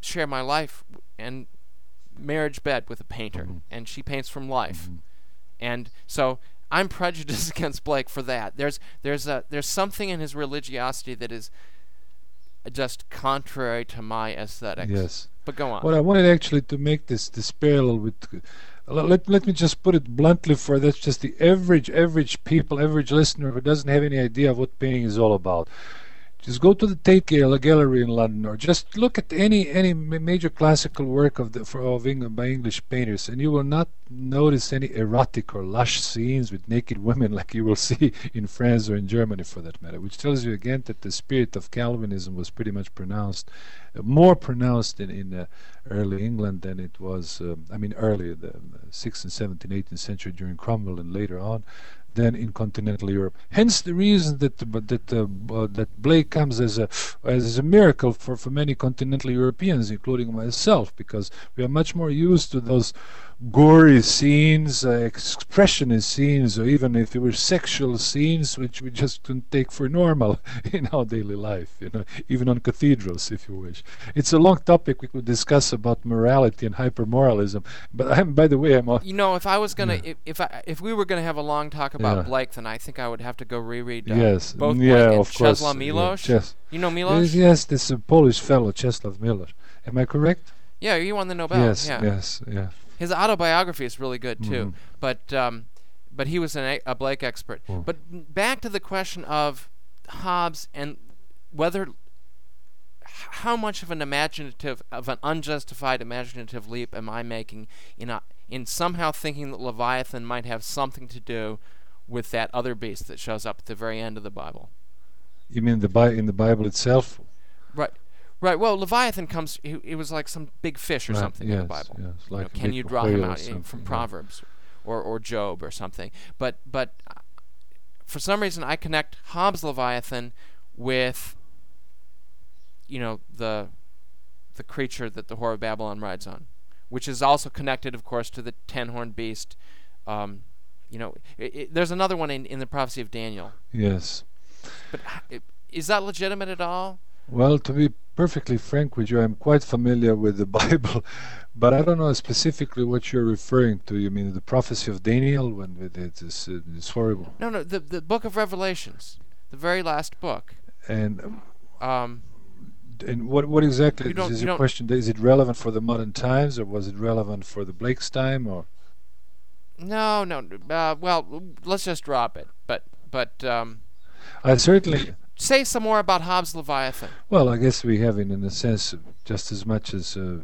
share my life and marriage bed with a painter, Mhm. and she paints from life, Mhm. and so I'm prejudiced against Blake for that. There's there's a there's something in his religiosity that is just contrary to my aesthetics. Yes. But go on. Well, I wanted actually to make this this parallel with. let, let me just put it bluntly for that's just the average average people, average listener who doesn't have any idea of what painting is all about. Just go to the Tate Gallery in London, or just look at any any major classical work of the for, of England by English painters, and you will not notice any erotic or lush scenes with naked women like you will see in France or in Germany, for that matter. Which tells you again that the spirit of Calvinism was pretty much pronounced, uh, more pronounced in in uh, early England than it was. Um, I mean, early the uh, sixth and seventh eighteenth century during Cromwell and later on than in continental Europe. Hence the reason that that uh, uh, that Blake comes as a as a miracle for, for many continental Europeans, including myself, because we are much more used to those gory scenes, uh, expressionist scenes, or even if it were sexual scenes, which we just couldn't take for normal in our daily life. You know, even on cathedrals, if you wish. It's a long topic we could discuss about morality and hypermoralism. But I'm, by the way, I'm. You know, if I was gonna, Yeah. if if, I, if we were gonna have a long talk about Yeah. Blake, then I think I would have to go reread uh, yes, both yeah, Blake and. Czesław yeah, Milosz. Ches- You know Yes, Milosz? yes, this uh, Polish fellow, Czesław Miller. Am I correct? Yeah, he won the Nobel. yes, yeah. yes, yeah. His autobiography is really good too. Mhm. But um, but he was an a, a Blake expert. Mm. But back to the question of Hobbes and whether how much of an imaginative of an unjustified imaginative leap am I making in a, in somehow thinking that Leviathan might have something to do with that other beast that shows up at the very end of the Bible. You mean the Bi- in the Bible itself? Right. Right. Well, Leviathan comes. It, it was like some big fish or Right, something in the Bible. yes, You know, can you draw him out in, from yeah. Proverbs or or Job or something? But but uh, for some reason I connect Hobbes' Leviathan with you know the the creature that the Whore of Babylon rides on, which is also connected, of course, to the ten-horned beast. Um, you know, i i there's another one in, in the prophecy of Daniel. Yes. But h- i- is that legitimate at all? Well, to be perfectly frank with you, I'm quite familiar with the Bible, but I don't know specifically what you're referring to. You mean the prophecy of Daniel when it it is uh, it's horrible. No, no. The the book of Revelations, the very last book. And Um, and what what exactly You is you your question? Is it relevant for the modern times, or was it relevant for the Blake's time, or No, no. Uh, well, let's just drop it. But but um, I certainly say some more about Hobbes' Leviathan. Well, I guess we have, in, in a sense, just as much as uh,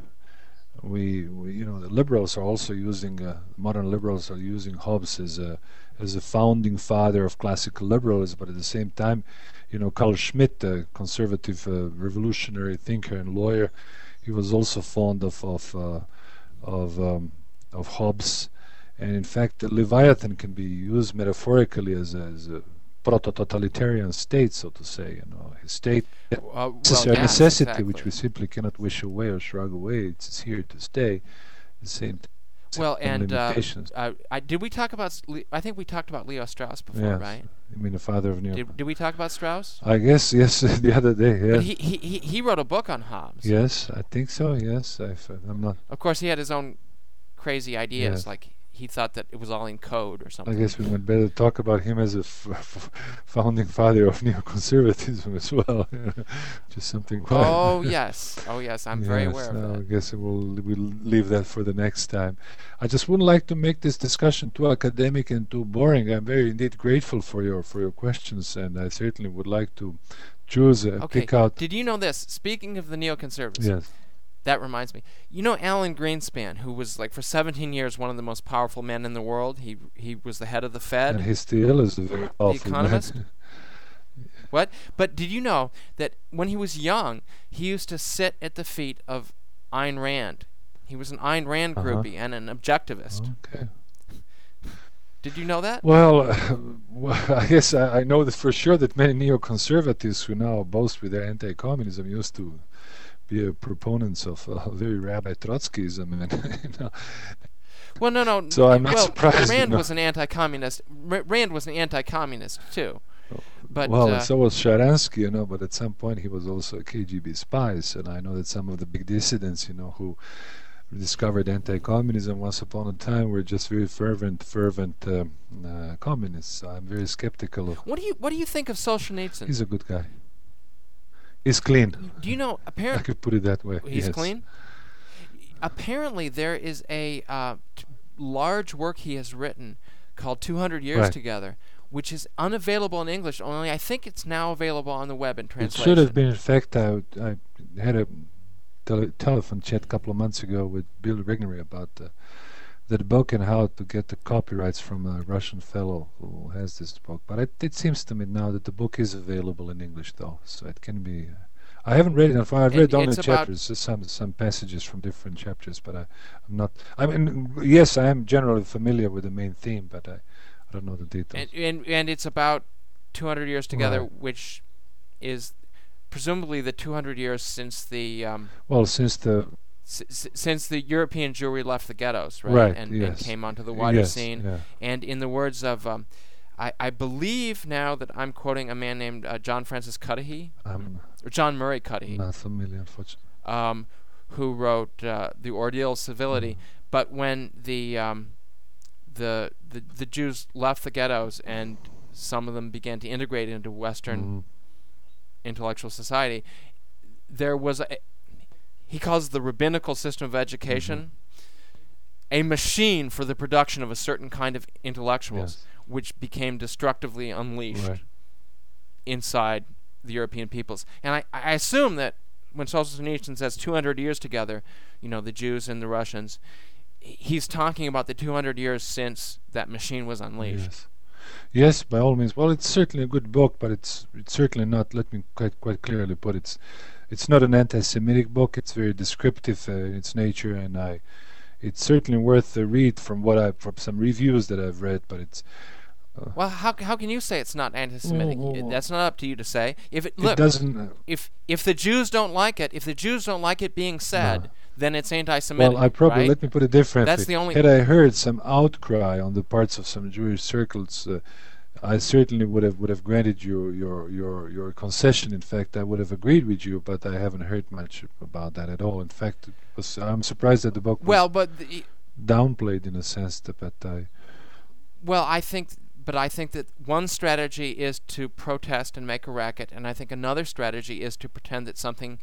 we, we, you know, the liberals are also using uh, modern liberals are using Hobbes as a as a founding father of classical liberalism, but at the same time, you know, Carl Schmitt, the conservative uh, revolutionary thinker and lawyer, he was also fond of of uh, of um, of Hobbes, and in fact, the Leviathan can be used metaphorically as a, as a proto-totalitarian state, so to say. You know, a state Uh, well, necessary yes, necessity exactly. which we simply cannot wish away or shrug away. It's, here to stay. The same Well, and uh, uh, I, did we talk about? I think we talked about Leo Strauss before, Yes. right? I mean, the father of neo. Did, did we talk about Strauss? I guess yes. the other day, Yeah. But he, he he wrote a book on Hobbes. yes, I think so. Yes, I've, I'm not. Of course, he had his own crazy ideas. Yes. Like he thought that it was all in code or something. I guess we would better talk about him as a f- f- founding father of neoconservatism as well. Just something. quite- oh yes, oh yes, I'm very Yes, aware of no, I guess we'll we'll leave that for the next time. I just wouldn't like to make this discussion too academic and too boring. I'm very indeed grateful for your for your questions, and I certainly would like to choose uh, Okay. pick out. Did you know this? Speaking of the neoconservatives, Yes, that reminds me. You know Alan Greenspan, who was like for 17 years one of the most powerful men in the world. He he was the head of the Fed. and he still is a very powerful man. Economist? What? But did you know that when he was young, he used to sit at the feet of Ayn Rand? He was an Ayn Rand Uh-huh. groupie and an objectivist. okay. Did you know that? Well, well, I guess I, I know that for sure that many neoconservatives who now boast with their anti-communism used to proponents of uh, very rabbi Trotskyism, and you know, Well, no, no. So I'm not well, surprised, you Rand know. was an anti-communist. R- Rand was an anti-communist too. But well, uh, so was Sharansky, you know, but at some point he was also a KGB spy, and I know that some of the big dissidents, you know, who discovered anti-communism once upon a time were just very fervent, fervent um, uh, communists. So I'm very skeptical of. what do you what do you think of Solzhenitsyn? He's a good guy. He's clean. do you know? Apparently, I could put it that way. he's yes. clean. Apparently, there is a uh, t- large work he has written called 200 Years Right. Together, which is unavailable in English. Only I think it's now available on the web in translation. It should have been. In fact, I, I had a tele- telephone chat a couple of months ago with Bill Regnery about uh, that book and how to get the copyrights from a Russian fellow who has this book. But it, it seems to me now that the book is available in English, though, so it can be. Uh, I haven't read it. I've read only chapters, just some some passages from different chapters, but I, I'm not. I mean, yes, I am generally familiar with the main theme, but I, I don't know the details. and, and and it's about 200 years together, Right. which is presumably the 200 years since the um, well, since the s- since the European Jewry left the ghettos, right, Right, and, and came onto the wider yes, scene. yeah. And in the words of, um, I, I believe now that I'm quoting a man named uh, John Francis Cuddihy, I'm or John Murray Cuddihy, not familiar, unfortunately. um, who wrote uh, The Ordeal of Civility. Mm-hmm. But when the, um, the the the Jews left the ghettos and some of them began to integrate into Western Mhm. intellectual society, there was a he calls the rabbinical system of education Mm-hmm. a machine for the production of a certain kind of intellectuals, Yes. which became destructively unleashed Right. inside the European peoples. And I, I assume that when Solzhenitsyn says 200 years together, you know, the Jews and the Russians, he's talking about the 200 years since that machine was unleashed. Yes. Yes, by all means. Well, it's certainly a good book, but it's it's certainly not. Let me quite quite clearly put it's it's not an anti-Semitic book. It's very descriptive uh, in its nature, and I, it's certainly worth a read from what I from some reviews that I've read. But it's uh, well, how how can you say it's not anti-Semitic? Well, That's not up to you to say. If it, look, it doesn't. Uh, if if the Jews don't like it, if the Jews don't like it being said, no. then it's anti-Semitic. Well, I probably right? let me put it differently. That's the only. Had I heard some outcry on the parts of some Jewish circles. I certainly would have would have granted you your your your concession. In fact, I would have agreed with you, but I haven't heard much about that at all. In fact, was, I'm surprised that the book well, but the, downplayed in a sense that, but I. Well, I think but I think that one strategy is to protest and make a racket, and I think another strategy is to pretend that something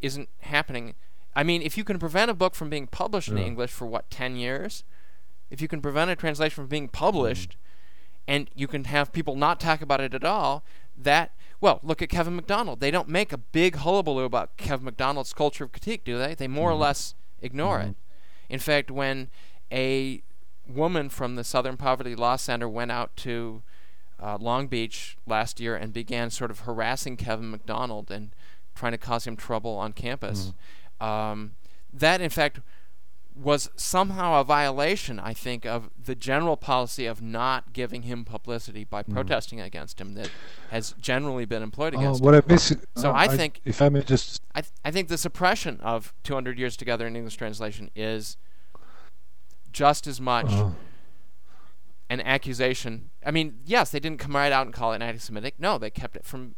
isn't happening. I mean, if you can prevent a book from being published yeah. in English for what ten years, if you can prevent a translation from being published, mm. And you can have people not talk about it at all, that well, look at Kevin MacDonald. They don't make a big hullabaloo about Kevin MacDonald's culture of critique, do they? They more mm. or mm-hmm. less ignore mm. it. In fact, when a woman from the Southern Poverty Law Center went out to uh, Long Beach last year and began sort of harassing Kevin MacDonald and trying to cause him trouble on campus. Mm. Um, that, in fact, was somehow a violation, I think, of the general policy of not giving him publicity by mm. protesting against him that has generally been employed uh, against what him. I basic, so uh, I, I think, if I may just, I, th- I think the suppression of 200 Years Together in English translation is just as much uh. an accusation. I mean, yes, they didn't come right out and call it anti-Semitic. No, they kept it from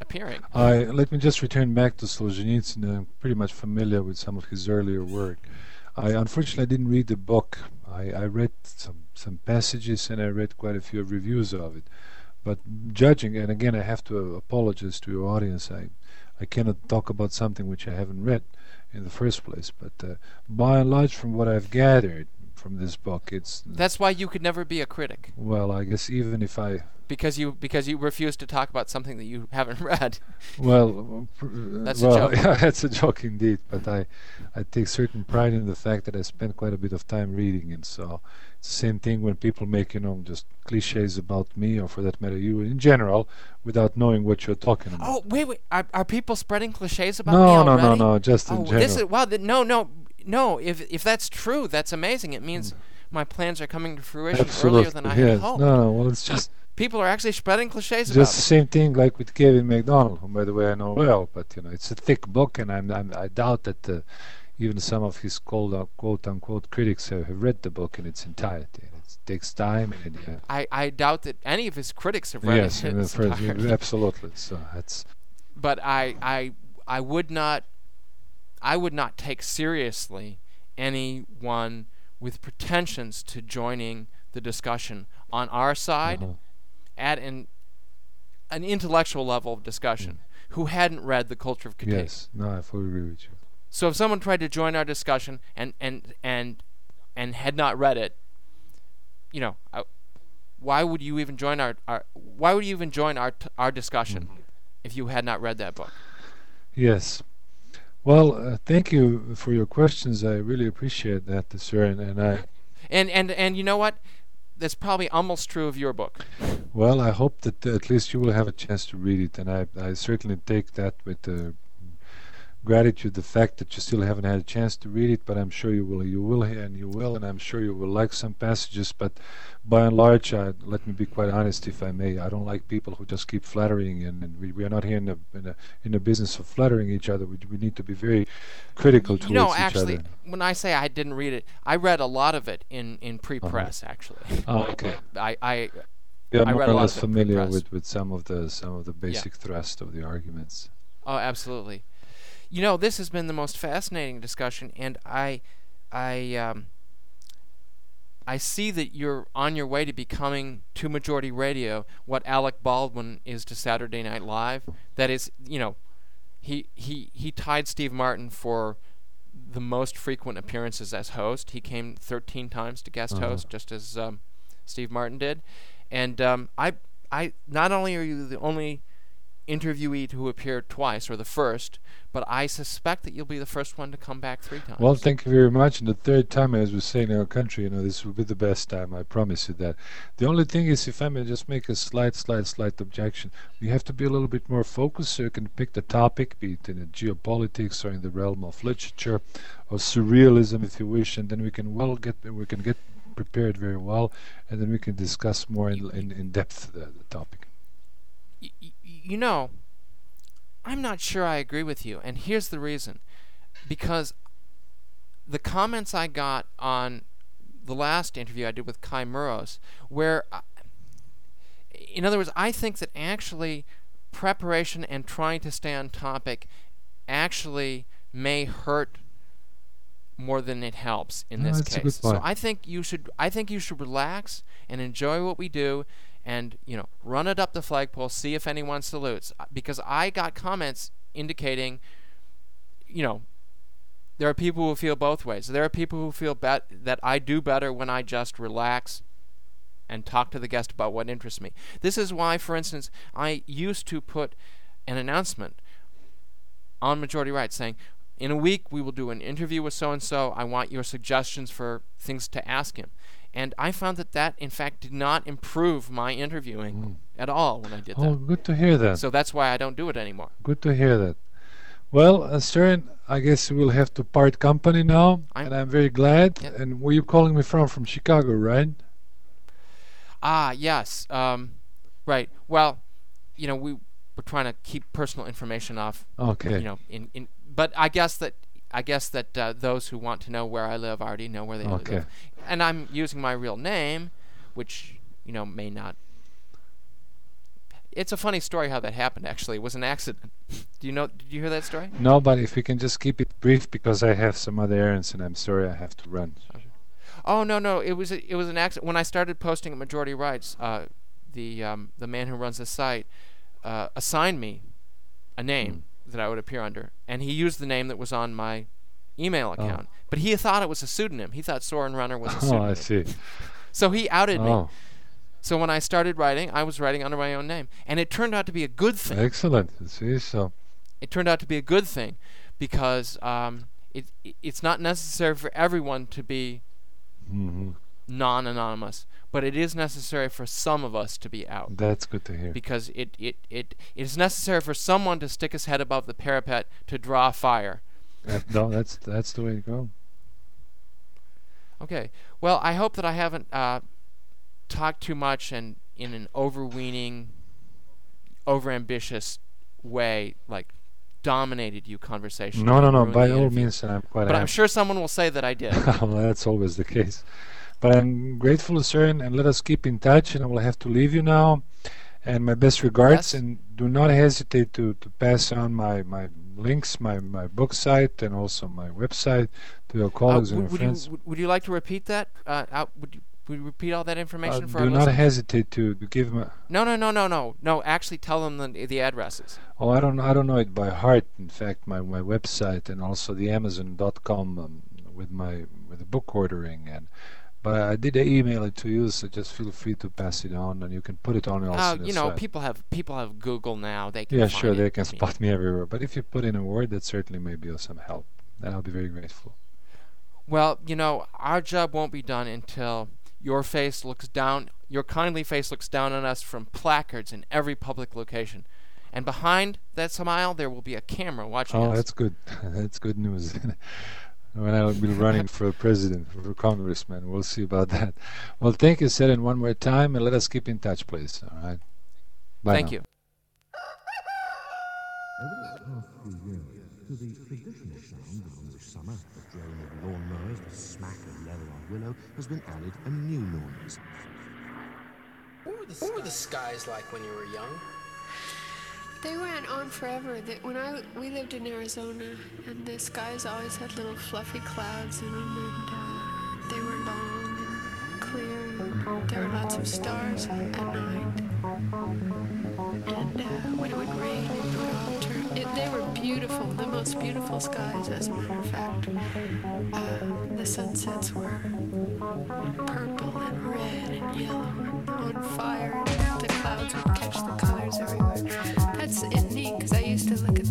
appearing. I let me just return back to Solzhenitsyn. I'm pretty much familiar with some of his earlier work. I unfortunately didn't read the book. I, I read some some passages and I read quite a few reviews of it. But judging, and again, I have to apologize to your audience. I I cannot talk about something which I haven't read in the first place. But uh, by and large, from what I've gathered, from this book. It's that's why you could never be a critic. Well, I guess even if I because you because you refuse to talk about something that you haven't read. Well, uh, uh, that's well, a joke. Yeah, that's a joke indeed. But I I take certain pride in the fact that I spend quite a bit of time reading it. So it's the same thing when people make you know just cliches about me or for that matter you in general without knowing what you're talking about. Oh wait wait are, are people spreading cliches about no, me No no no no just oh, in general. This is, wow no no no, if if that's true, that's amazing. It means mm. my plans are coming to fruition Absolutely. earlier than I yes. had hoped. No, well, it's just people are actually spreading cliches just about. The same thing like with Kevin MacDonald, whom by the way I know well. But you know, it's a thick book, and I'm, I'm i doubt that uh, even some of his quote, uh, quote unquote critics have, have read the book in its entirety. It takes time. And, uh, I I doubt that any of his critics have read yes, it. Yes, absolutely. So that's. But I I I would not. I would not take seriously anyone with pretensions to joining the discussion on our side uh-huh. at an an intellectual level of discussion mm. who hadn't read the culture of critique. Yes, no, I fully agree with you. So if someone tried to join our discussion and and and and had not read it, you know, I, why would you even join our, our why would you even join our t- our discussion mm. if you had not read that book? Yes, well, uh, thank you for your questions. I really appreciate that, sir, and, and I. And and and you know what? That's probably almost true of your book. Well, I hope that uh, at least you will have a chance to read it, and I I certainly take that with uh, gratitude the fact that you still haven't had a chance to read it, but I'm sure you will. You will, and you will, and I'm sure you will like some passages. But by and large, uh, let me be quite honest, if I may. I don't like people who just keep flattering, and, and we, we are not here in the in the, in the business of flattering each other. We, we need to be very critical towards you know, each actually, other. when I say I didn't read it, I read a lot of it in in pre-press. Uh-huh. Actually. Oh, okay. I. I I more or less familiar with, with some of the some of the basic yeah. thrust of the arguments. Oh, absolutely. You know, this has been the most fascinating discussion, and I, I, um, I see that you're on your way to becoming to Majority Radio what Alec Baldwin is to Saturday Night Live. That is, you know, he he he tied Steve Martin for the most frequent appearances as host. He came 13 times to guest uh-huh. host, just as um, Steve Martin did. And um, I I not only are you the only interviewee to appear twice, or the first, but I suspect that you'll be the first one to come back three times. Well, thank you very much. And the third time, as we say in our country, you know, this will be the best time. I promise you that. The only thing is, if I may just make a slight, slight, slight objection, we have to be a little bit more focused so you can pick the topic, be it in geopolitics or in the realm of literature or surrealism, if you wish, and then we can well get we can get prepared very well, and then we can discuss more in in, in depth the, the topic. You know, I'm not sure I agree with you, and here's the reason. Because the comments I got on the last interview I did with Kai Murros, where, I, uh, in other words, I think that actually preparation and trying to stay on topic actually may hurt more than it helps in No, this that's a good case. So. I think you should I think you should relax and enjoy what we do and you know run it up the flagpole see if anyone salutes because I got comments indicating you know there are people who feel both ways. There are people who feel bet- that I do better when I just relax and talk to the guest about what interests me. This is why, for instance, I used to put an announcement on Majority Rights saying, in a week we will do an interview with so and so. I want your suggestions for things to ask him. And I found that that, in fact, did not improve my interviewing at all when I did Oh, that. good to hear that. So that's why I don't do it anymore. Good to hear that. Well, uh, Stern, I guess we'll have to part company now, I'm- and I'm very glad. And where you calling me from? From Chicago, right? Ah, yes. Um, right. Well, you know, we we're trying to keep personal information off. Okay. You know, in, in but I guess that I guess that uh, those who want to know where I live already know where they Okay. live, and I'm using my real name, which you know may not. It's a funny story how that happened. Actually, it was an accident. Do you know? Did you hear that story? No, but if we can just keep it brief because I have some other errands and I'm sorry I have to run. Oh no no it was a, it was an accident when I started posting at Majority Rights. Uh, the um, the man who runs the site uh, assigned me a name that I would appear under, and he used the name that was on my email account. But he thought it was a pseudonym. He thought Soren Renner was a pseudonym. Oh. I see. So he outed me. Oh, So when I started writing, I was writing under my own name, and it turned out to be a good thing. excellent. See, so It turned out to be a good thing because um, it, it it's not necessary for everyone to be hmm non-anonymous, but it is necessary for some of us to be out that's good to hear. because it, it, it, it is necessary for someone to stick his head above the parapet to draw fire. That- no, that's that's the way to go. Okay. Well, I hope that I haven't uh, talked too much and in an overweening, overambitious way, like dominated you conversation. No, no, no. By all means, I'm quite But I'm sure someone will say that I did. well, that's always the case. But I'm grateful, sir, and, and let us keep in touch. And I will have to leave you now. And my best regards. Yes. And do not hesitate to, to pass on my, my links, my, my book site, and also my website to your Uh, colleagues and would, your would you friends. would, would you like to repeat that? Uh, out, would you would you repeat all that Uh, information for us? do our not listeners? hesitate to, to give me. No, no, no, no, no, no. Actually, tell them the the addresses. Oh, I don't I don't know it by heart. In fact, my, my website and also the Amazon.com um, with my with the book ordering and. But I did email it to you, so just feel free to pass it on, and you can put it on also. Uh, you know, site. people have people have Google now. They can Yeah, sure, they can spot me everywhere. But if you put in a word, that certainly may be of some help. And I'll be very grateful. Well, you know, our job won't be done until your face looks down, your kindly face looks down on us from placards in every public location. And behind that smile, there will be a camera watching Oh, us. that's good. that's good news. when I'll be running for president, for congressman, we'll see about that. Well, thank you, Soren, one more time, and let us keep in touch, please. All right. Bye Thank now. you. Over the past few years, to the traditional sound of English summer, the drone of lawnmowers, the smack of leather on willow, has been added a new noise. What were, the, what were the skies like when you were young? They went on forever. They, when I we lived in Arizona, and the skies always had little fluffy clouds in them, and uh, they were long and clear. There were lots of stars at night. And uh, when it would rain, it would all turn. It, they were beautiful, the most beautiful skies, as a matter of fact. Uh, the sunsets were purple and red and yellow and on fire. And the clouds would catch the colors everywhere to look at